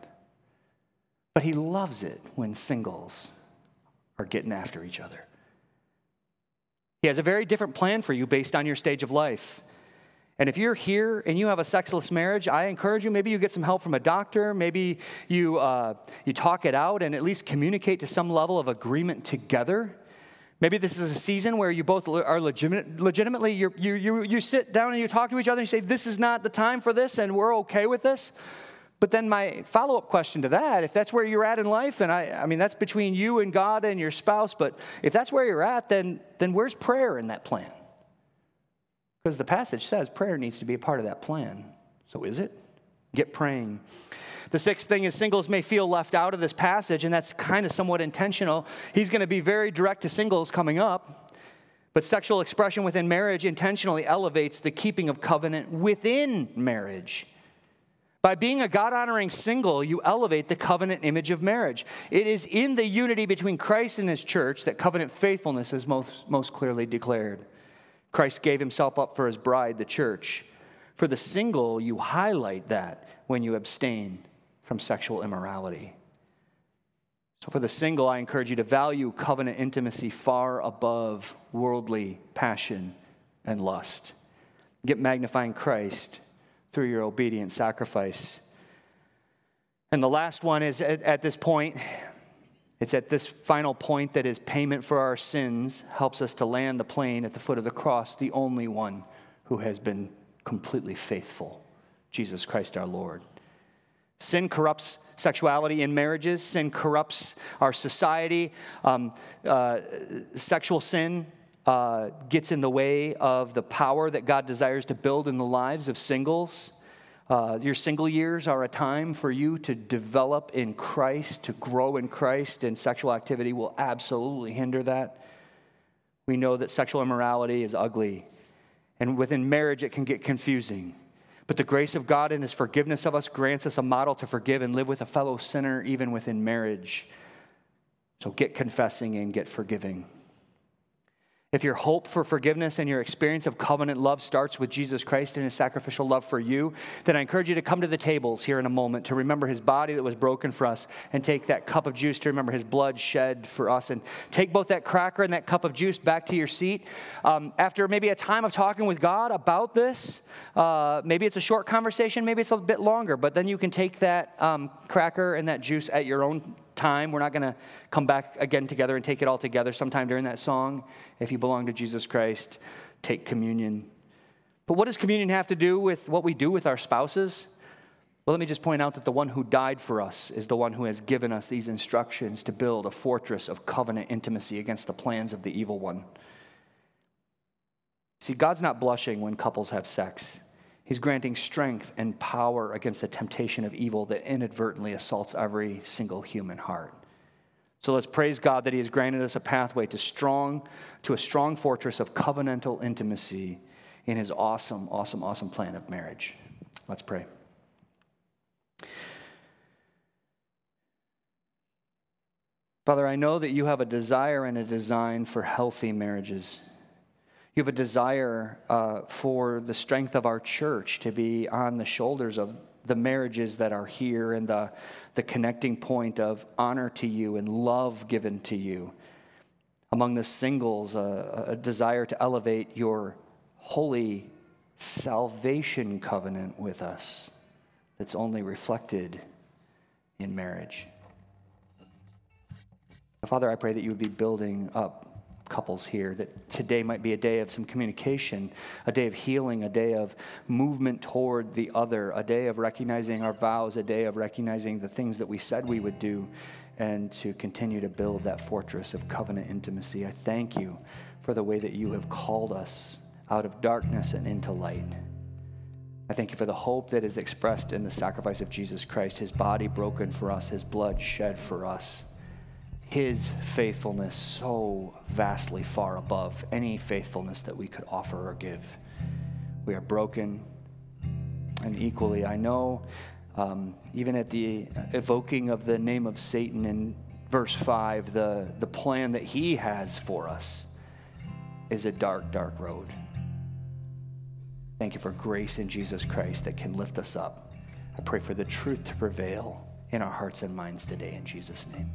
But he loves it when singles are getting after each other. He has a very different plan for you based on your stage of life. And if you're here and you have a sexless marriage, I encourage you maybe you get some help from a doctor, maybe you, uh, you talk it out and at least communicate to some level of agreement together. Maybe this is a season where you both are legitimate, legitimately, you you, you sit down and you talk to each other and you say, This is not the time for this and we're okay with this. But then my follow up question to that, if that's where you're at in life, and I, I mean, that's between you and God and your spouse, but if that's where you're at, then, then where's prayer in that plan? Because the passage says prayer needs to be a part of that plan. So is it? Get praying. The sixth thing is singles may feel left out of this passage, and that's kind of somewhat intentional. He's going to be very direct to singles coming up. But sexual expression within marriage intentionally elevates the keeping of covenant within marriage. By being a God honoring single, you elevate the covenant image of marriage. It is in the unity between Christ and his church that covenant faithfulness is most, most clearly declared. Christ gave himself up for his bride, the church. For the single, you highlight that when you abstain from sexual immorality. So, for the single, I encourage you to value covenant intimacy far above worldly passion and lust. Get magnifying Christ through your obedient sacrifice. And the last one is at, at, this point, it's at this final point that his payment for our sins helps us to land the plane at the foot of the cross, the only one who has been completely faithful Jesus Christ our Lord. Sin corrupts sexuality in marriages, sin corrupts our society. Um, uh, sexual sin uh, gets in the way of the power that God desires to build in the lives of singles. Uh, your single years are a time for you to develop in Christ, to grow in Christ, and sexual activity will absolutely hinder that. We know that sexual immorality is ugly, and within marriage, it can get confusing. But the grace of God and His forgiveness of us grants us a model to forgive and live with a fellow sinner, even within marriage. So get confessing and get forgiving. If your hope for forgiveness and your experience of covenant love starts with Jesus Christ and his sacrificial love for you, then I encourage you to come to the tables here in a moment to remember his body that was broken for us and take that cup of juice to remember his blood shed for us. And take both that cracker and that cup of juice back to your seat. Um, after maybe a time of talking with God about this, uh, maybe it's a short conversation, maybe it's a bit longer, but then you can take that um, cracker and that juice at your own time. We're not going to come back again together and take it all together sometime during that song. If you belong to Jesus Christ, take communion. But what does communion have to do with what we do with our spouses? Well, let me just point out that the one who died for us is the one who has given us these instructions to build a fortress of covenant intimacy against the plans of the evil one. See, God's not blushing when couples have sex. He's granting strength and power against the temptation of evil that inadvertently assaults every single human heart. So let's praise God that He has granted us a pathway to strong, to a strong fortress of covenantal intimacy in His awesome, awesome, awesome plan of marriage. Let's pray. Father, I know that you have a desire and a design for healthy marriages. You have a desire uh, for the strength of our church to be on the shoulders of the marriages that are here and the, the connecting point of honor to you and love given to you. Among the singles, uh, a desire to elevate your holy salvation covenant with us that's only reflected in marriage. Father, I pray that you would be building up couples here that today might be a day of some communication, a day of healing, a day of movement toward the other, a day of recognizing our vows, a day of recognizing the things that we said we would do, and to continue to build that fortress of covenant intimacy. I thank you for the way that you have called us out of darkness and into light. I thank you for the hope that is expressed in the sacrifice of Jesus Christ, his body broken for us, his blood shed for us his faithfulness so vastly far above any faithfulness that we could offer or give. We are broken, and equally, I know, um, even at the evoking of the name of Satan in verse 5, the, the plan that he has for us is a dark, dark road. Thank you for grace in Jesus Christ that can lift us up. I pray for the truth to prevail in our hearts and minds today in Jesus' name.